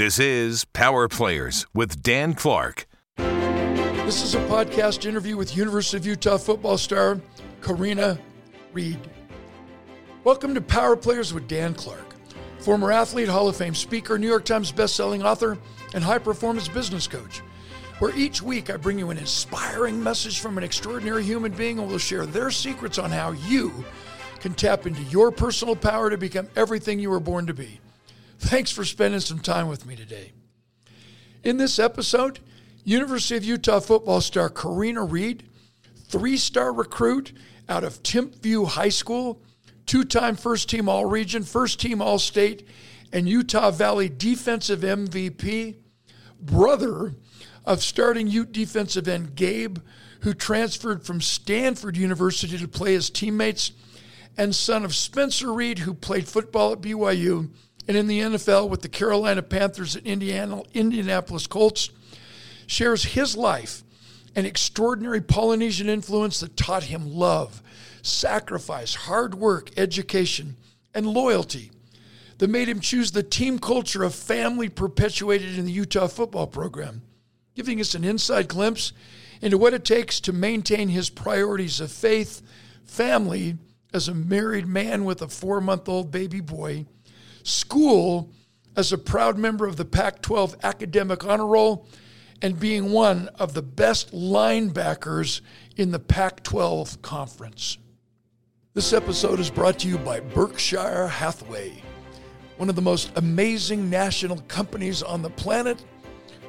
This is Power Players with Dan Clark. This is a podcast interview with University of Utah football star Karene Reid. Welcome to Power Players with Dan Clark, former athlete, Hall of Fame speaker, New York Times bestselling author, and high performance business coach. Where each week I bring you an inspiring message from an extraordinary human being and will share their secrets on how you can tap into your personal power to become everything you were born to be. Thanks for spending some time with me today. In this episode, University of Utah football star Karene Reid, three star recruit out of Timpview High School, two time first team All Region, first team All State, and Utah Valley defensive MVP, brother of starting Ute defensive end Gabe, who transferred from Stanford University to play his teammates, and son of Spencer Reid, who played football at BYU and in the NFL with the Carolina Panthers and Indiana, Indianapolis Colts, shares his life and extraordinary Polynesian influence that taught him love, sacrifice, hard work, education, and loyalty that made him choose the team culture of family perpetuated in the Utah football program, giving us an inside glimpse into what it takes to maintain his priorities of faith, family, as a married man with a four month old baby boy, school as a proud member of the Pac 12 academic honor roll, and being one of the best linebackers in the Pac 12 conference. This episode is brought to you by Berkshire Hathaway, one of the most amazing national companies on the planet,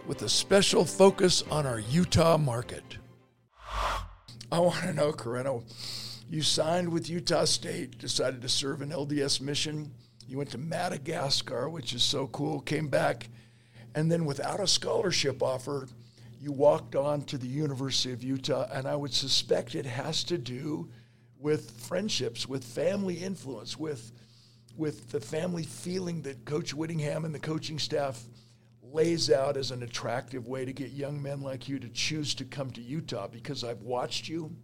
with a special focus on our Utah market. I want to know, Karene, you signed with Utah State, decided to serve an LDS mission. You went to Madagascar, which is so cool, came back, and then without a scholarship offer, you walked on to the University of Utah. And I would suspect it has to do with friendships, with family influence, with, with the family feeling that Coach Whittingham and the coaching staff lays out as an attractive way to get young men like you to choose to come to Utah because I've watched you.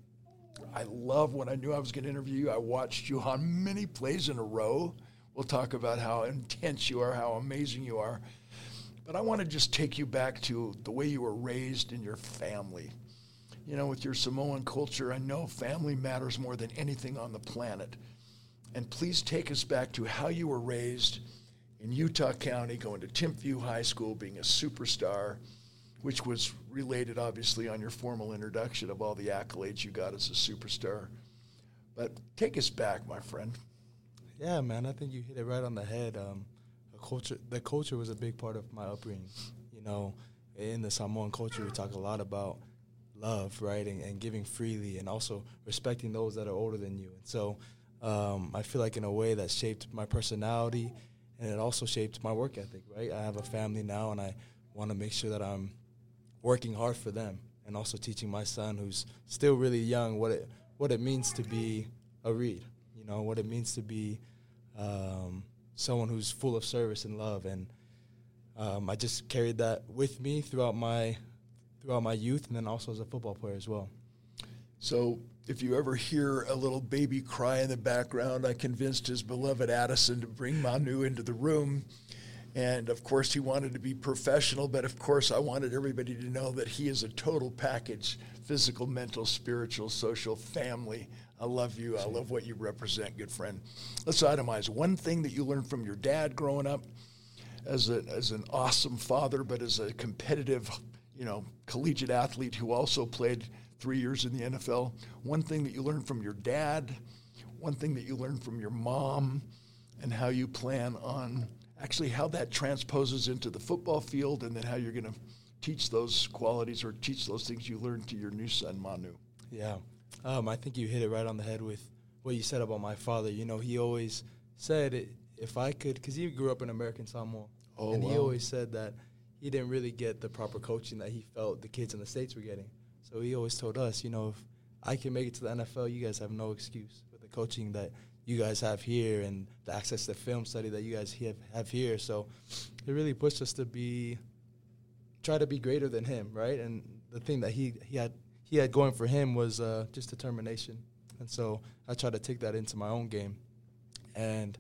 I love when I knew I was going to interview you. I watched you on many plays in a row. We'll talk about how intense you are, how amazing you are. But I want to just take you back to the way you were raised in your family. You know, with your Samoan culture, I know family matters more than anything on the planet. And please take us back to how you were raised in Utah County, going to Timpview High School, being a superstar, which was related obviously on your formal introduction of all the accolades you got as a superstar. But take us back, my friend. Yeah, man, I think you hit it right on the head. Um, the culture, the culture was a big part of my upbringing. You know, in the Samoan culture, we talk a lot about love, right, and, and giving freely, and also respecting those that are older than you. And so, um, I feel like in a way that shaped my personality, and it also shaped my work ethic. Right, I have a family now, and I want to make sure that I'm working hard for them, and also teaching my son, who's still really young, what it what it means to be a Reid. Know, what it means to be um, someone who's full of service and love, and um, I just carried that with me throughout my throughout my youth, and then also as a football player as well. So, if you ever hear a little baby cry in the background, I convinced his beloved Addison to bring Manu into the room. And of course, he wanted to be professional, but of course, I wanted everybody to know that he is a total package physical, mental, spiritual, social, family. I love you. I love what you represent, good friend. Let's itemize one thing that you learned from your dad growing up as, a, as an awesome father, but as a competitive, you know, collegiate athlete who also played three years in the NFL. One thing that you learned from your dad, one thing that you learned from your mom, and how you plan on actually how that transposes into the football field, and then how you're going to teach those qualities or teach those things you learned to your new son, Manu. Yeah. Um, I think you hit it right on the head with what you said about my father. You know, he always said if I could, because he grew up in American Samoa, Oh, and he always said that he didn't really get the proper coaching that he felt the kids in the states were getting. So he always told us, you know, if I can make it to the NFL, you guys have no excuse with the coaching that you guys have here and the access to film study that you guys have, have here. So it really pushed us to be try to be greater than him, right? And the thing that he he had he had going for him was uh, just determination, and so I try to take that into my own game. And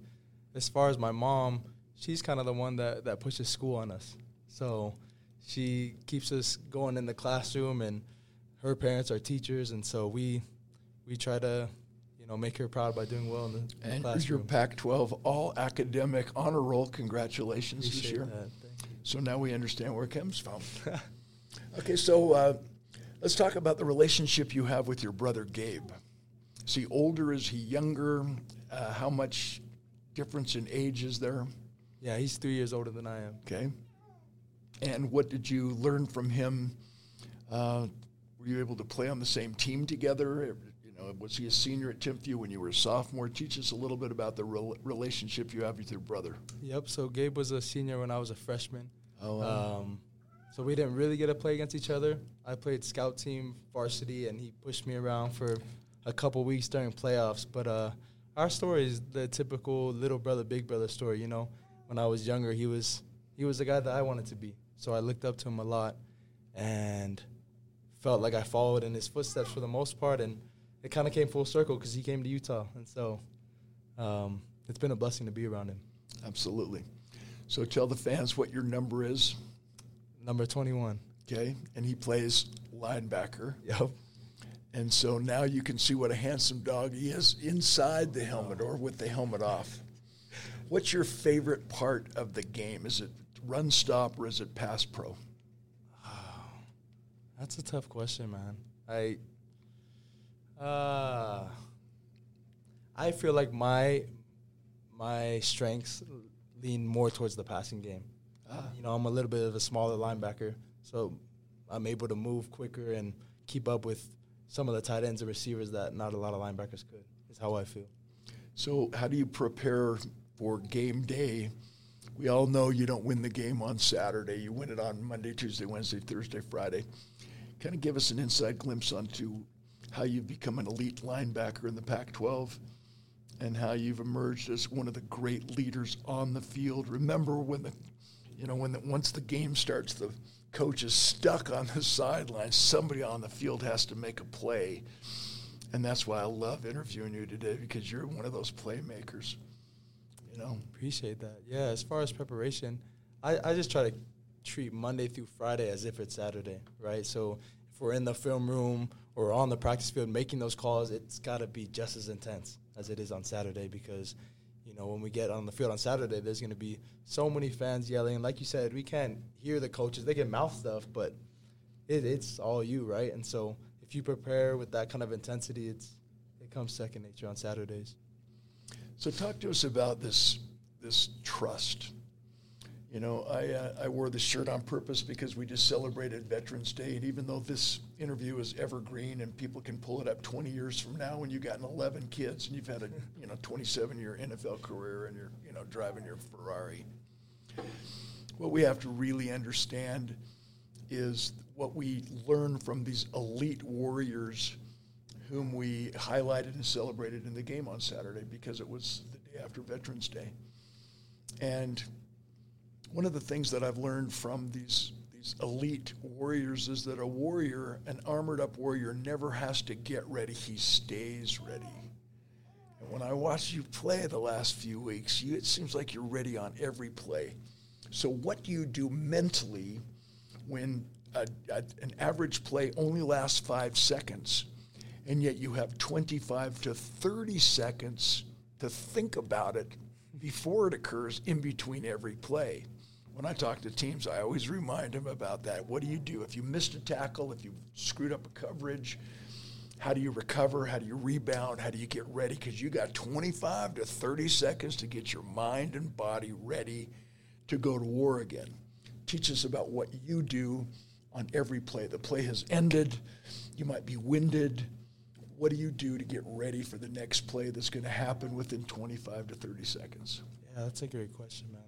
as far as my mom, she's kind of the one that that pushes school on us. So she keeps us going in the classroom, and her parents are teachers, and so we we try to you know make her proud by doing well in the, in the And your Pac-12 all academic honor roll. Congratulations this year. that. Thank you. So now we understand where it comes from. okay, so uh, let's talk about the relationship you have with your brother Gabe. Is he older? Is he younger? Uh, how much difference in age is there? Yeah, he's three years older than I am. Okay. And what did you learn from him? Uh, were you able to play on the same team together? You know, was he a senior at Timpview when you were a sophomore? Teach us a little bit about the rel- relationship you have with your brother. Yep. So Gabe was a senior when I was a freshman. Oh, wow. Um, so we didn't really get to play against each other. I played scout team varsity, and he pushed me around for a couple weeks during playoffs. But uh, our story is the typical little brother, big brother story. You know, when I was younger, he was he was the guy that I wanted to be. So I looked up to him a lot, and felt like I followed in his footsteps for the most part. And it kind of came full circle because he came to Utah, and so um, it's been a blessing to be around him. Absolutely. So tell the fans what your number is, Number twenty-one. okay? And he plays linebacker. Yep. And so now you can see what a handsome dog he is inside the helmet or with the helmet off. What's your favorite part of the game? Is it run stop or is it pass pro? That's a tough question, man. I uh I feel like my my strengths lean more towards the passing game. Uh, you know, I'm a little bit of a smaller linebacker, so I'm able to move quicker and keep up with some of the tight ends and receivers that not a lot of linebackers could. Is how I feel. So, how do you prepare for game day? We all know you don't win the game on Saturday. You win it on Monday, Tuesday, Wednesday, Thursday, Friday. Kind of give us an inside glimpse onto how you've become an elite linebacker in the Pac 12 and how you've emerged as one of the great leaders on the field. Remember when the, you know, when the, once the game starts, the coach is stuck on the sideline. Somebody on the field has to make a play. And that's why I love interviewing you today because you're one of those playmakers. You know, Appreciate that. Yeah, as far as preparation, I, I just try to treat Monday through Friday as if it's Saturday, right? So if we're in the film room or on the practice field making those calls, it's got to be just as intense as it is on Saturday because, know, when we get on the field on Saturday, there's going to be so many fans yelling. Like you said, we can't hear the coaches. They can mouth stuff, but it, it's all you, right? And so if you prepare with that kind of intensity, it's it comes second nature on Saturdays. so talk to us about this this trust. You know, I uh, I wore this shirt on purpose because we just celebrated Veterans Day, and even though this interview is evergreen and people can pull it up 20 years from now when you got an 11 kids and you've had a you know 27 year NFL career and you're you know driving your Ferrari. What we have to really understand is what we learn from these elite warriors whom we highlighted and celebrated in the game on Saturday because it was the day after Veterans Day. And one of the things that I've learned from these these elite warriors is that a warrior, an armored up warrior, never has to get ready; he stays ready. And when I watch you play the last few weeks, you, it seems like you're ready on every play. So, what do you do mentally when a, a, an average play only lasts five seconds, and yet you have 25 to 30 seconds to think about it before it occurs in between every play? When I talk to teams, I always remind them about that. What do you do if you missed a tackle, if you screwed up a coverage? How do you recover? How do you rebound? How do you get ready? Because you got 25 to 30 seconds to get your mind and body ready to go to war again. Teach us about what you do on every play. The play has ended. You might be winded. What do you do to get ready for the next play that's going to happen within 25 to 30 seconds? Yeah, that's a great question, man.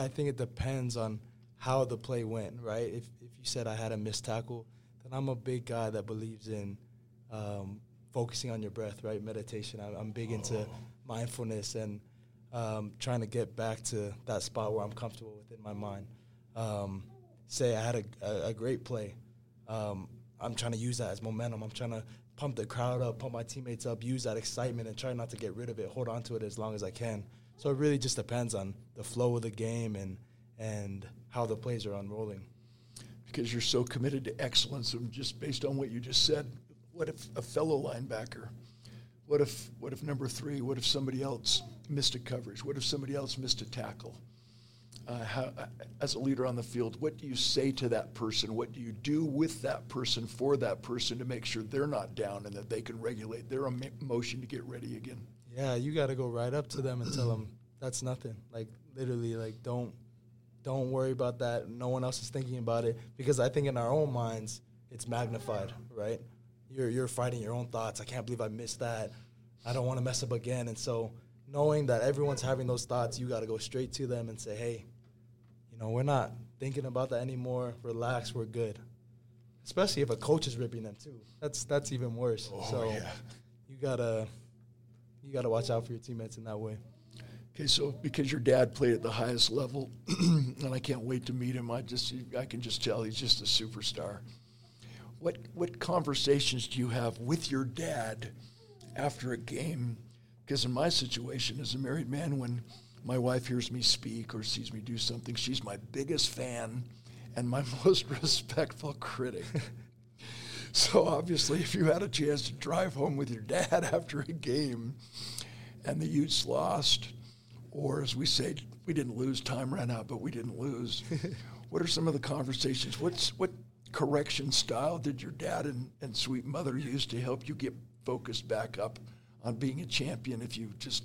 I think it depends on how the play went, right? If if you said I had a missed tackle, then I'm a big guy that believes in um, focusing on your breath, right? Meditation. I, I'm big into mindfulness and um, trying to get back to that spot where I'm comfortable within my mind. Um, say I had a, a, a great play. Um, I'm trying to use that as momentum. I'm trying to pump the crowd up, pump my teammates up, use that excitement, and try not to get rid of it. Hold on to it as long as I can So it really just depends on the flow of the game and and how the plays are unrolling. Because you're so committed to excellence, and just based on what you just said, what if a fellow linebacker? What if what if number three? What if somebody else missed a coverage? What if somebody else missed a tackle? Uh, how, as a leader on the field, what do you say to that person? What do you do with that person for that person to make sure they're not down and that they can regulate their emotion to get ready again? Yeah, you got to go right up to them and tell them that's nothing. Like literally, like don't don't worry about that. No one else is thinking about it because I think in our own minds it's magnified, right? You're you're fighting your own thoughts. I can't believe I missed that. I don't want to mess up again. And so knowing that everyone's having those thoughts, you got to go straight to them and say, "Hey, you know, we're not thinking about that anymore. Relax, we're good." Especially if a coach is ripping them too. That's that's even worse. Oh, so yeah. you gotta you gotta watch out for your teammates in that way. Okay, so because your dad played at the highest level, and I can't wait to meet him, I just I can just tell he's just a superstar. What what conversations do you have with your dad after a game? Because in my situation as a married man, when my wife hears me speak or sees me do something, she's my biggest fan and my most respectful critic. So obviously, if you had a chance to drive home with your dad after a game and the Utes lost or as we say, we didn't lose, time ran out, but we didn't lose. what are some of the conversations? What's what correction style did your dad and, and sweet mother use to help you get focused back up on being a champion if you just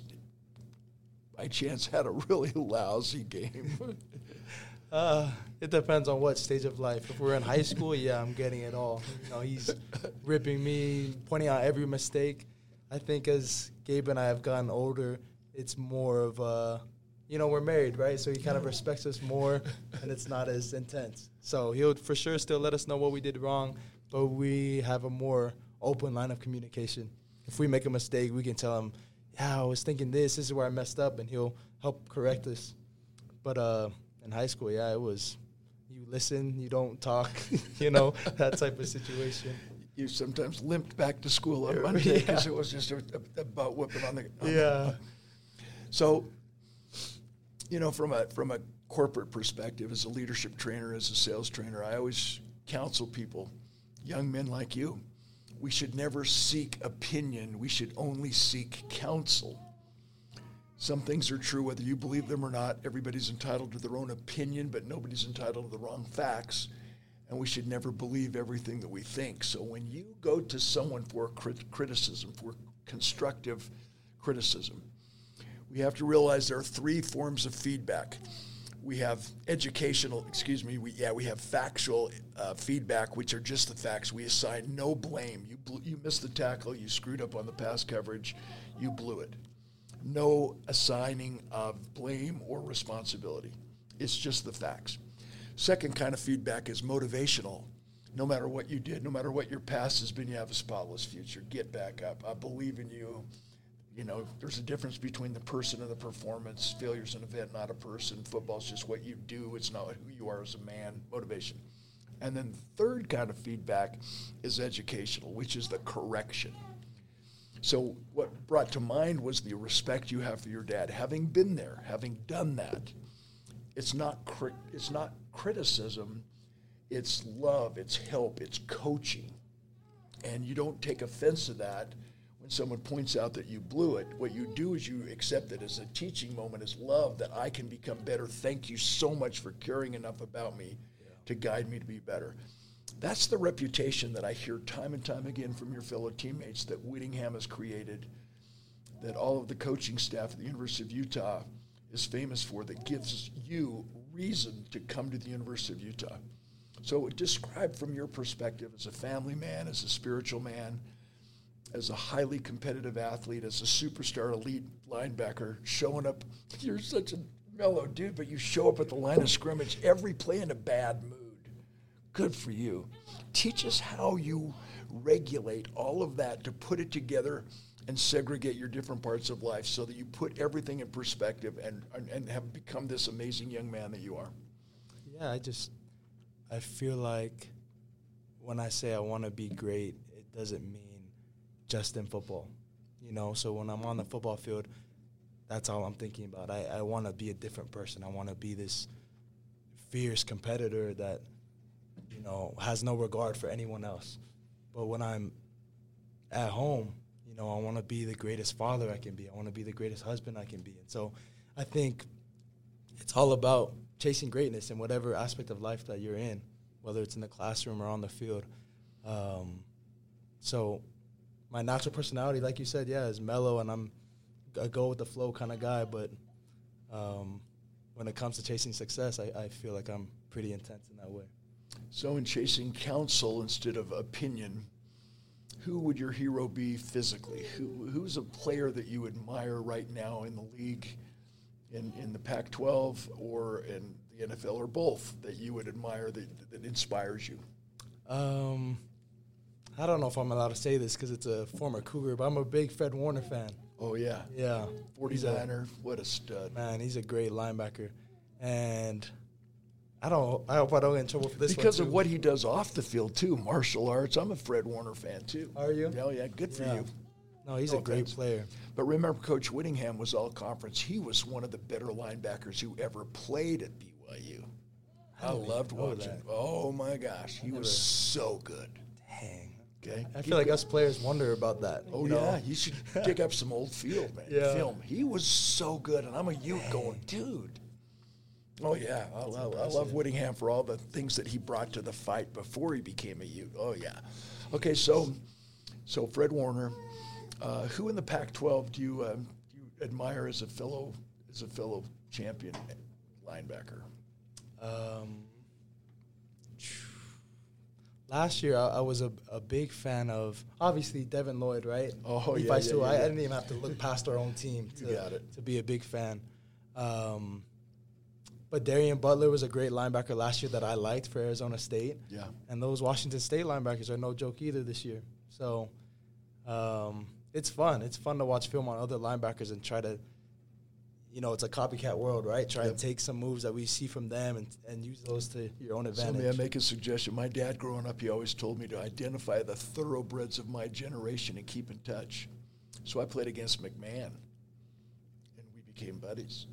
by chance had a really lousy game? Uh, it depends on what stage of life. If we're in high school, yeah, I'm getting it all. You know, he's ripping me, pointing out every mistake. I think as Gabe and I have gotten older, it's more of a, you know, we're married, right? So he kind of respects us more, and it's not as intense. So he'll for sure still let us know what we did wrong, but we have a more open line of communication. If we make a mistake, we can tell him, "Yeah, I was thinking this. This is where I messed up," and he'll help correct us. But uh, in high school, yeah, it was you listen, you don't talk, you know, that type of situation you sometimes limped back to school on Monday because yeah. it was just a, a, a butt whipping on the on yeah. The, so, you know, from a from a corporate perspective, as a leadership trainer, as a sales trainer, I always counsel people, young men like you, we should never seek opinion. We should only seek counsel. Some things are true whether you believe them or not. Everybody's entitled to their own opinion, but nobody's entitled to the wrong facts. And we should never believe everything that we think. So when you go to someone for crit- criticism, for constructive criticism, we have to realize there are three forms of feedback. We have educational, excuse me, we, yeah, we have factual uh, feedback, which are just the facts. We assign no blame. You, you missed the tackle, you screwed up on the pass coverage, you blew it. No assigning of blame or responsibility. It's just the facts. Second kind of feedback is motivational. No matter what you did, no matter what your past has been, you have a spotless future. Get back up. I believe in you you know, there's a difference between the person and the performance. Failure's an event, not a person. Football's just what you do. It's not who you are as a man. Motivation. And then the third kind of feedback is educational, which is the correction. So what brought to mind was the respect you have for your dad, having been there, having done that. It's not cri- it's not criticism, it's love, it's help, it's coaching. And you don't take offense to that when someone points out that you blew it, what you do is you accept it as a teaching moment, as love that I can become better. Thank you so much for caring enough about me yeah. to guide me to be better. That's the reputation that I hear time and time again from your fellow teammates that Whittingham has created, that all of the coaching staff at the University of Utah is famous for, that gives you reason to come to the University of Utah. So, describe from your perspective as a family man, as a spiritual man, as a highly competitive athlete, as a superstar elite linebacker, showing up. You're such a mellow dude, but you show up at the line of scrimmage every play in a bad mood. Good for you. Teach us how you regulate all of that to put it together and segregate your different parts of life so that you put everything in perspective and, and have become this amazing young man that you are. Yeah, I just, I feel like when I say I want to be great, it doesn't mean just in football. You know, so when I'm on the football field, that's all I'm thinking about. I, I want to be a different person. I want to be this fierce competitor that you know has no regard for anyone else. But when I'm at home, you know, I want to be the greatest father I can be. I want to be the greatest husband I can be. And so I think it's all about chasing greatness in whatever aspect of life that you're in, whether it's in the classroom or on the field. Um, so my natural personality, like you said, yeah, is mellow, and I'm a go with the flow kind of guy. But um, when it comes to chasing success, I, I feel like I'm pretty intense in that way. So, in chasing counsel instead of opinion, who would your hero be physically? Who, who's a player that you admire right now in the league, in, in the Pac 12 or in the NFL or both, that you would admire that, that inspires you? Um, I don't know if I'm allowed to say this because it's a former Cougar, but I'm a big Fred Warner fan. Oh, yeah. Yeah. 49er, what a stud. Man, he's a great linebacker. And I don't. I hope I don't get in trouble for this because of what he does off the field too. Martial arts. I'm a Fred Warner fan too. Are you? Hell yeah, good for Yeah. you. No, he's No a great offense. player. But remember, Coach Whittingham was all conference. He was one of the better linebackers who ever played at BYU. I, didn't loved watching. that. Oh my gosh, he was so good. Dang. Okay, I feel like us players wonder about that. Oh you know? yeah, you should dig up some old field, man. Yeah. Film. He was so good, and I'm a Ute going, dude. Oh yeah, I, I, I love Whittingham for all the things that he brought to the fight before he became a Ute. Oh yeah. Okay, so so Fred Warner, uh, who in the Pac-12 do you um, do you admire as a fellow as a fellow champion linebacker? Um, last year, I, I was a, a big fan of obviously Devin Lloyd, right? Oh, Levi yeah, yeah, yeah, I, I didn't even have to look past our own team to, to be a big fan. Um, but Darien Butler was a great linebacker last year that I liked for Arizona State. Yeah. And those Washington State linebackers are no joke either this year. So um, it's fun. It's fun to watch film on other linebackers and try to, you know, it's a copycat world, right? Try Yep. to take some moves that we see from them and, and use those to your own So advantage. may I make a suggestion? My dad, growing up, he always told me to identify the thoroughbreds of my generation and keep in touch. So I played against McMahon, and we became buddies.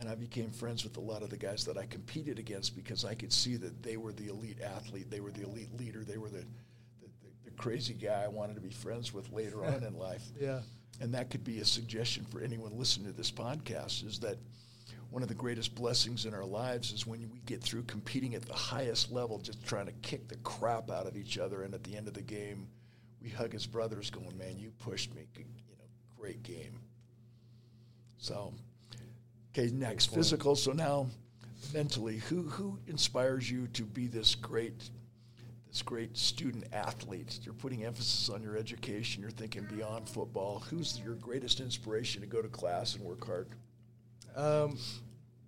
And I became friends with a lot of the guys that I competed against because I could see that they were the elite athlete, they were the elite leader, they were the, the, the, the crazy guy I wanted to be friends with later on in life. yeah. And that could be a suggestion for anyone listening to this podcast is that one of the greatest blessings in our lives is when we get through competing at the highest level, just trying to kick the crap out of each other. And at the end of the game, we hug as brothers, going, man, you pushed me. You know, great game. So, okay, next, physical. So now, mentally, who, who inspires you to be this great this great student athlete. You're putting emphasis on your education. You're thinking beyond football. Who's your greatest inspiration to go to class and work hard? Um,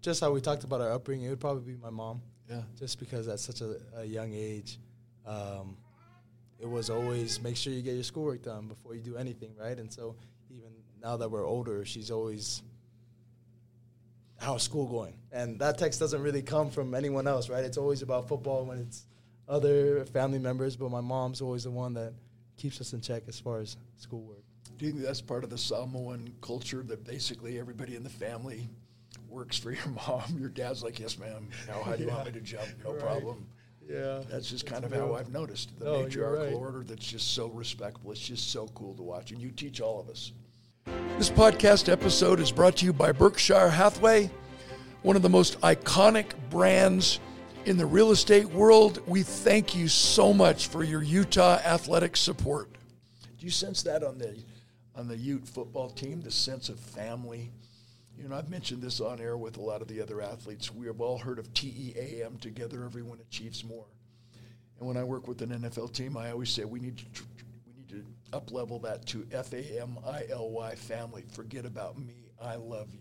just how we talked about our upbringing, it would probably be my mom. Yeah. Just because at such a, a young age, um, it was always make sure you get your schoolwork done before you do anything, right? And so even now that we're older, she's always, how's school going? And that text doesn't really come from anyone else, right? It's always about football when it's other family members, but my mom's always the one that keeps us in check as far as schoolwork. Do you think that's part of the Samoan culture that basically everybody in the family works for your mom? Your dad's like, yes, ma'am. How high do you want me to jump? No Right. problem. Yeah. That's just kind of how I've noticed the oh, No, matriarchal right. order that's just so respectful. It's just so cool to watch. And you teach all of us. This podcast episode is brought to you by Berkshire Hathaway, one of the most iconic brands in the real estate world. We thank you so much for your Utah athletic support. Do you sense that on the on the Ute football team, the sense of family? You know, I've mentioned this on air with a lot of the other athletes. We have all heard of TEAM, together everyone achieves more. And when I work with an NFL team, I always say we need to tr- up level that to F A M I L Y family. Forget about me. I love you.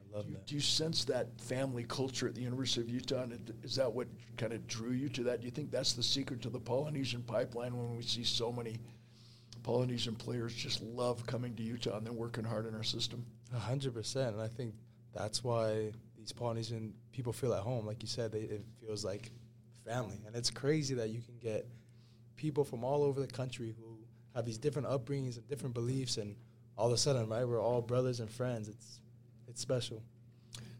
I love Do you, that. do you sense that family culture at the University of Utah? And is that what kind of drew you to that? Do you think that's the secret to the Polynesian pipeline when we see so many Polynesian players just love coming to Utah and then working hard in our system? A hundred percent, and I think that's why these Polynesian people feel at home. Like you said, they, it feels like family, and it's crazy that you can get people from all over the country who have these different upbringings and different beliefs, and all of a sudden, right, we're all brothers and friends. It's it's special.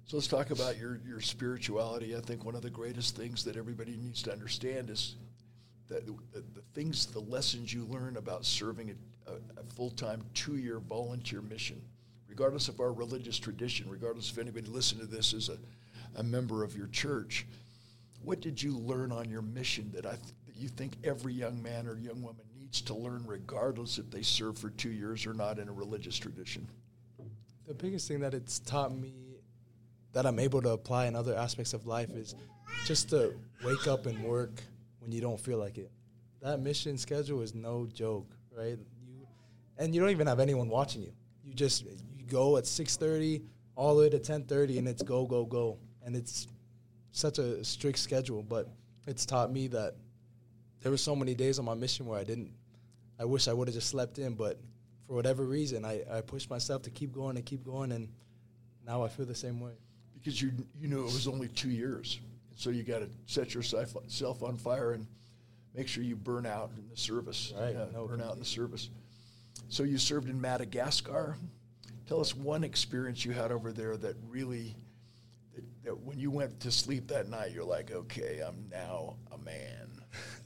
So let's talk about your, your spirituality. I think one of the greatest things that everybody needs to understand is that the, the things, the lessons you learn about serving a, a, a full-time two-year volunteer mission, regardless of our religious tradition, regardless if anybody listening to this is a, a member of your church, what did you learn on your mission that I th- you think every young man or young woman needs to learn, regardless if they serve for two years or not in a religious tradition? The biggest thing that it's taught me that I'm able to apply in other aspects of life is just to wake up and work when you don't feel like it. That mission schedule is no joke, right? You and you don't even have anyone watching you. You just you go at 6:30 all the way to 10:30 and it's go go go. And it's such a strict schedule, but it's taught me that there were so many days on my mission where I didn't I wish I would have just slept in, but for whatever reason, I, I pushed myself to keep going and keep going, and now I feel the same way. Because you you knew it was only two years, so you got to set yourself on fire and make sure you burn out in the service. Right, yeah, no, burn out in the service. So you served in Madagascar. Tell us one experience you had over there that really, that, that when you went to sleep that night, you're like, okay, I'm now a man.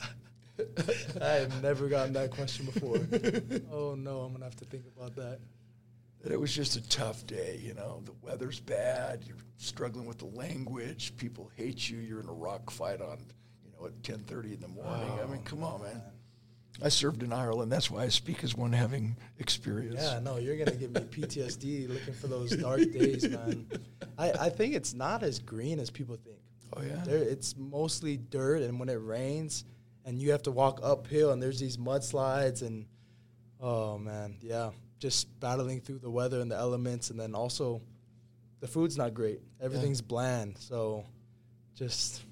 I have never gotten that question before. oh no, I'm gonna have to think about that. It was just a tough day, you know. The weather's bad. You're struggling with the language. People hate you. You're in a rock fight on, you know, at 10:30 in the morning. Oh, I mean, oh, come on, man. I served in Ireland. That's why I speak as one having experience. Yeah, no, you're gonna give me PTSD looking for those dark days, man. I, I think it's not as green as people think. Oh yeah. There, it's mostly dirt, and when it rains, and you have to walk uphill, and there's these mudslides, and oh man, yeah, just battling through the weather and the elements, and then also the food's not great. Everything's yeah. bland, so just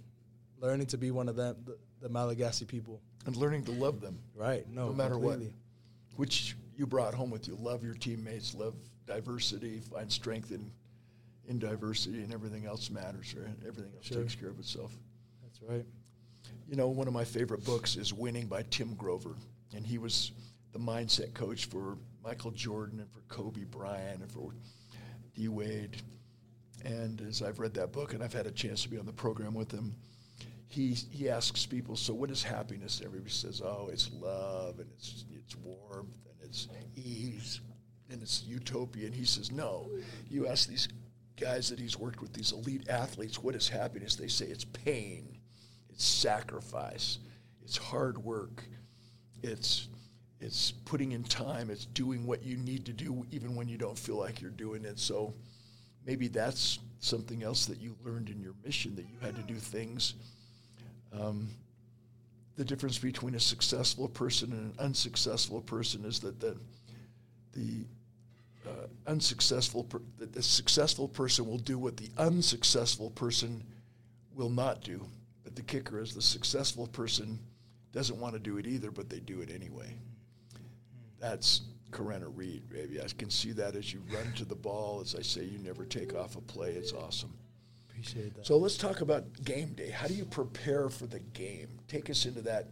learning to be one of them, the, the Malagasy people, and learning to love them. Right. No, no matter completely. what. Which you brought home with you. Love your teammates. Love diversity. Find strength in in diversity, and everything else matters. Right. Everything else sure. takes care of itself. That's right. You know, one of my favorite books is Winning by Tim Grover, and he was the mindset coach for Michael Jordan and for Kobe Bryant and for D Wade. And as I've read that book and I've had a chance to be on the program with him, he he asks people, so what is happiness? Everybody says, oh, it's love and it's it's warmth and it's ease and it's utopia. And he says, no. You ask these guys that he's worked with, these elite athletes, what is happiness? They say it's pain it's sacrifice, it's hard work, it's it's putting in time, it's doing what you need to do even when you don't feel like you're doing it. So maybe that's something else that you learned in your mission that you had to do things. Um, the difference between a successful person and an unsuccessful person is that the the uh, unsuccessful per- the, the successful person will do what the unsuccessful person will not do. The kicker is the successful person doesn't want to do it either, but they do it anyway. That's Karene Reid, baby. I can see that as you run to the ball. As I say, you never take off a play. It's awesome. Appreciate that. So let's talk about game day. How do you prepare for the game? Take us into that.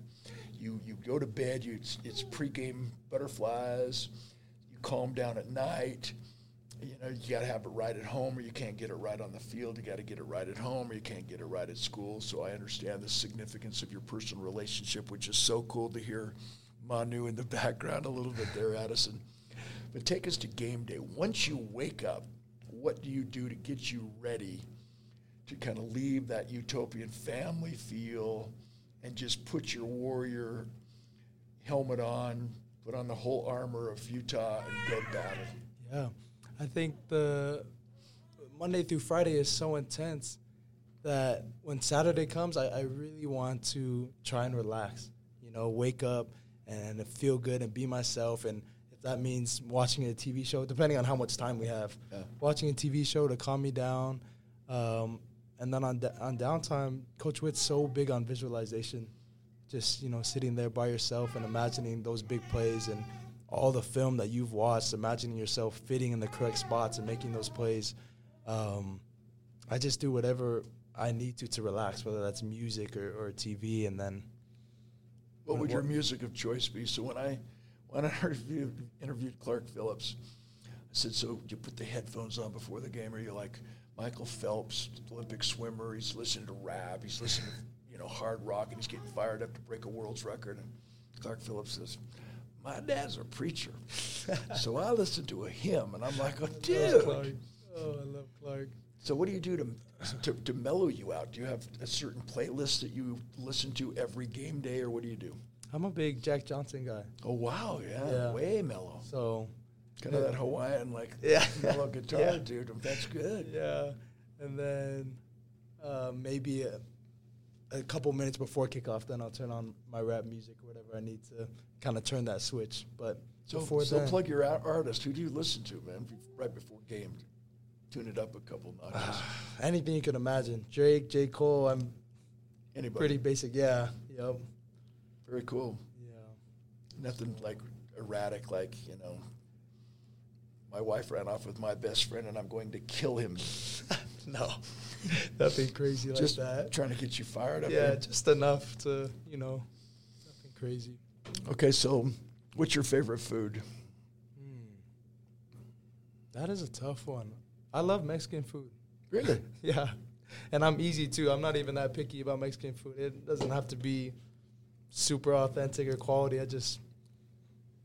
You you go to bed. You it's, it's pregame butterflies. You calm down at night you know, you got to have it right at home, or you can't get it right on the field. You got to get it right at home, or you can't get it right at school. So I understand the significance of your personal relationship, which is so cool to hear Manu in the background a little bit there, Addison. But take us to game day. Once you wake up, what do you do to get you ready to kind of leave that utopian family feel and just put your warrior helmet on, put on the whole armor of Utah, and go battle? Yeah. I think the Monday through Friday is so intense that when Saturday comes, I, I really want to try and relax. You know, wake up and feel good and be myself. And if that means watching a TV show, depending on how much time we have, yeah. watching a TV show to calm me down. Um, and then on on downtime, Coach Witt's so big on visualization. Just you know, sitting there by yourself and imagining those big plays and all the film that you've watched, imagining yourself fitting in the correct spots and making those plays. Um, I just do whatever I need to to relax, whether that's music or, or TV, and then. What would your music of choice be? So when I when I interviewed, interviewed Clark Phillips, I said, "So you put the headphones on before the game, or you like Michael Phelps, Olympic swimmer? He's listening to rap, he's listening to you know hard rock, and he's getting fired up to break a world's record." And Clark Phillips says, "My dad's a preacher, so I listen to a hymn." And I'm like, "Oh, dude." Oh, I love Clark. So what do you do to, to to mellow you out? Do you have a certain playlist that you listen to every game day, or what do you do? I'm a big Jack Johnson guy. Oh wow, yeah, Yeah. way mellow. So, Kind of that Hawaiian like Yeah. mellow guitar, Yeah. dude. That's good. yeah. And then uh, maybe a, a couple minutes before kickoff, then I'll turn on my rap music or whatever I need to kind of turn that switch. But So, before so then, plug your artist. Who do you listen to, man? Right before game, tune it up a couple notches. anything you can imagine. Drake, J. Cole, I'm Anybody? pretty basic. Yeah. Yep. very cool. Yeah. Nothing like erratic, like you know. My wife ran off with my best friend, and I'm going to kill him. no. Nothing crazy like Just that. trying to get you fired up. Yeah, just enough to, you know, nothing crazy. Okay, so what's your favorite food? Hmm. That is a tough one. I love Mexican food. Really? Yeah. And I'm easy too. I'm not even that picky about Mexican food. It doesn't have to be super authentic or quality. I just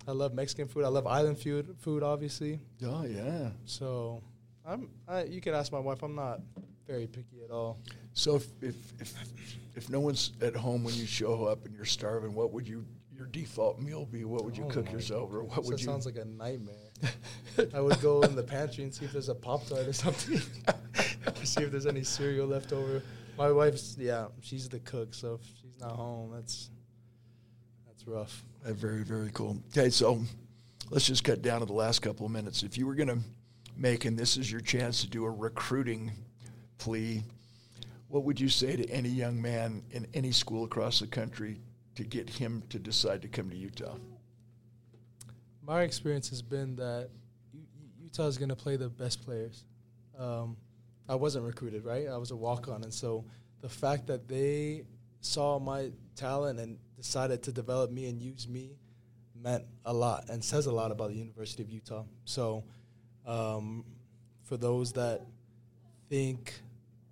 I love Mexican food. I love island food food obviously. Oh yeah. So I'm I, you can ask my wife. I'm not very picky at all. So if, if if if no one's at home when you show up and you're starving, what would you your default meal be? What would you Oh cook yourself, or what That would you? sounds like a nightmare. I would go in the pantry and see if there's a pop tart or something. see if there's any cereal left over. My wife's yeah, she's the cook, so if she's not home, that's that's rough. Very very cool. Okay, so let's just cut down to the last couple of minutes. If you were going to make, and this is your chance to do a recruiting plea, what would you say to any young man in any school across the country to get him to decide to come to Utah? My experience has been that Utah is going to play the best players. Um, I wasn't recruited, right? I was a walk on. And so the fact that they saw my talent and decided to develop me and use me meant a lot and says a lot about the University of Utah. So um, for those that think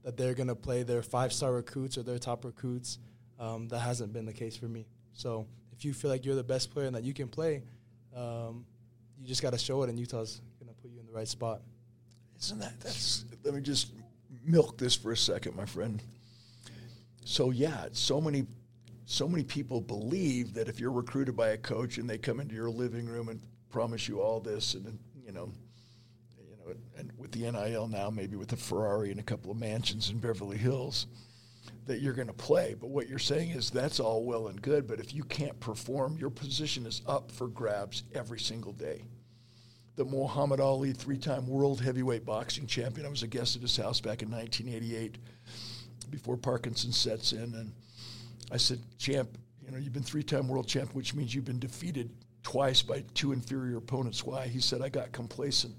that they're going to play their five star recruits or their top recruits, um, that hasn't been the case for me. So if you feel like you're the best player and that you can play, um, you just got to show it, and Utah's going to put you in the right spot. Isn't that that's? Let me just milk this for a second, my friend. So yeah, so many, so many people believe that if you're recruited by a coach and they come into your living room and promise you all this, and you know, you know, and with the NIL now, maybe with a Ferrari and a couple of mansions in Beverly Hills, that you're going to play. But what you're saying is that's all well and good, but if you can't perform, your position is up for grabs every single day the Muhammad Ali three-time world heavyweight boxing champion. I was a guest at his house back in 1988 before Parkinson sets in, and I said, "Champ, you know you've been three-time world champ, which means you've been defeated twice by two inferior opponents. Why?" He said, "I got complacent."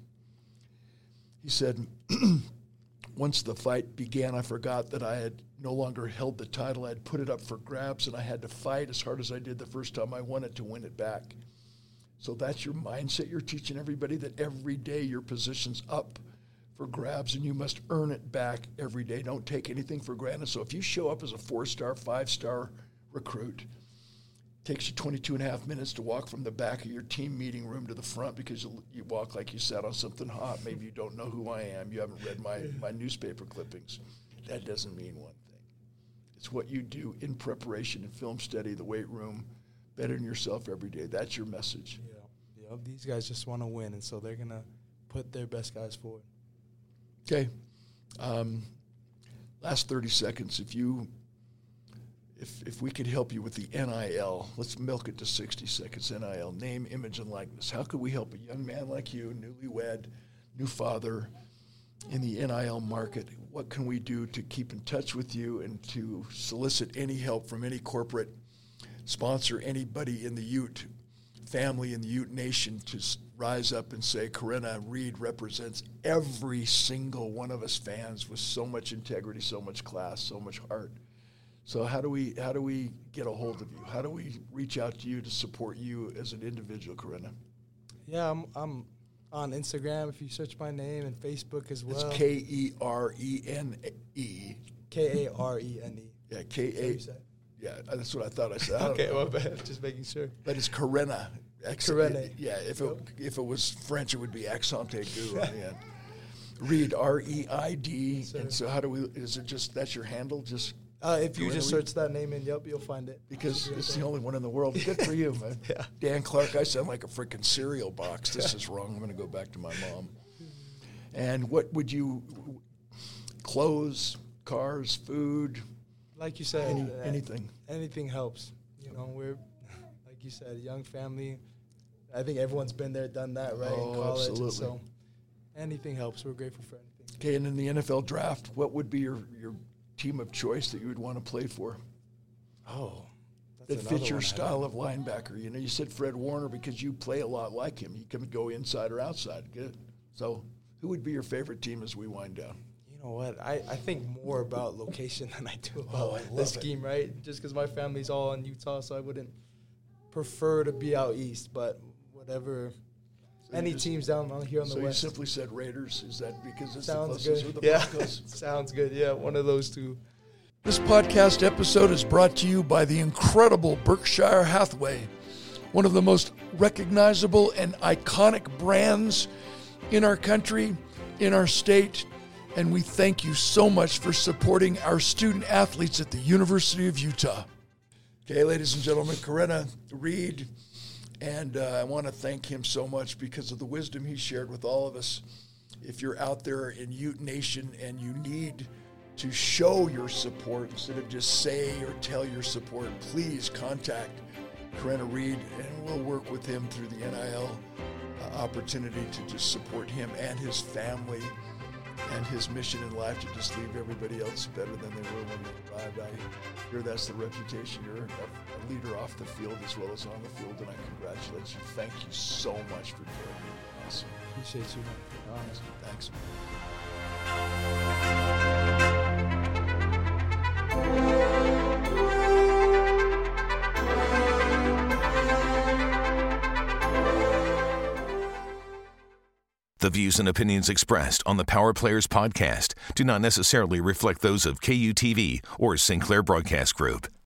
He said, "Once the fight began, I forgot that I had no longer held the title. I had put it up for grabs, and I had to fight as hard as I did the first time I won it to win it back." So that's your mindset. You're teaching everybody that every day your position's up for grabs and you must earn it back every day. Don't take anything for granted. So if you show up as a four star, five star recruit, takes you 22 and a half minutes to walk from the back of your team meeting room to the front because you, you walk like you sat on something hot. Maybe you don't know who I am. You haven't read my, my newspaper clippings. That doesn't mean one thing. It's what you do in preparation and film study, the weight room, bettering yourself every day. That's your message. Yeah, yeah. These guys just want to win, and so they're going to put their best guys forward. Okay. Um, last 30 seconds. If you, if, if we could help you with the NIL, let's milk it to 60 seconds. NIL, name, image, and likeness. How could we help a young man like you, newlywed, new father, in the NIL market? What can we do to keep in touch with you and to solicit any help from any corporate sponsor, anybody in the Ute family in the Ute Nation to rise up and say, Karene Reid represents every single one of us fans with so much integrity, so much class, so much heart. So how do we how do we get a hold of you? How do we reach out to you to support you as an individual, Karene? Yeah, I'm, I'm on Instagram if you search my name and Facebook as well. It's K E R E N E. K A R E N E. Yeah, K A. Yeah, that's what I thought I said. I okay, well, just making sure. But it's Karene. Karene. Yeah, if it if it was French, it would be accent aigu on the end. Reid R E I D. And so, how do we? Is it just that's your handle? Just uh, if you just search that name in yep, you'll find it. Because it's the only one in the world. Good for you, man. yeah. Dan Clark, I sound like a freaking cereal box. This is wrong. I'm going to go back to my mom. And what would you, clothes, cars, food? Like you said, Any, uh, anything. Anything helps. You know, we're, like you said, young family. I think everyone's been there, done that, right? Oh, in college. Absolutely. so anything helps. We're grateful for anything. Okay, and in the NFL draft, what would be your, your team of choice that you would want to play for? Oh, that fits your style of linebacker. You know, you said Fred Warner because you play a lot like him. You can go inside or outside. Good. So, who would be your favorite team as we wind down? You know what? I, I think more about location than I do oh, about oh, the scheme, it. right? Just because my family's all in Utah, so I wouldn't prefer to be out east. But whatever any teams down uh, here on the west. So you simply said Raiders. Is that because it's Sounds the good. the yeah. Sounds good. Yeah, one of those two. This podcast episode is brought to you by the incredible Berkshire Hathaway, one of the most recognizable and iconic brands in our country, in our state, and we thank you so much for supporting our student athletes at the University of Utah. Okay, ladies and gentlemen, Karene Reid. and uh, I want to thank him so much because of the wisdom he shared with all of us. If you're out there in Ute Nation and you need to show your support instead of just say or tell your support, please contact Karene Reid and we'll work with him through the NIL uh, opportunity to just support him and his family and his mission in life to just leave everybody else better than they were when they arrived. I hear that's the reputation. You're a, leader off the field as well as on the field, and I congratulate you. Thank you so much for doing it. Awesome. Appreciate you, man. Thanks. The views and opinions expressed on the Power Players podcast do not necessarily reflect those of KUTV or Sinclair Broadcast Group.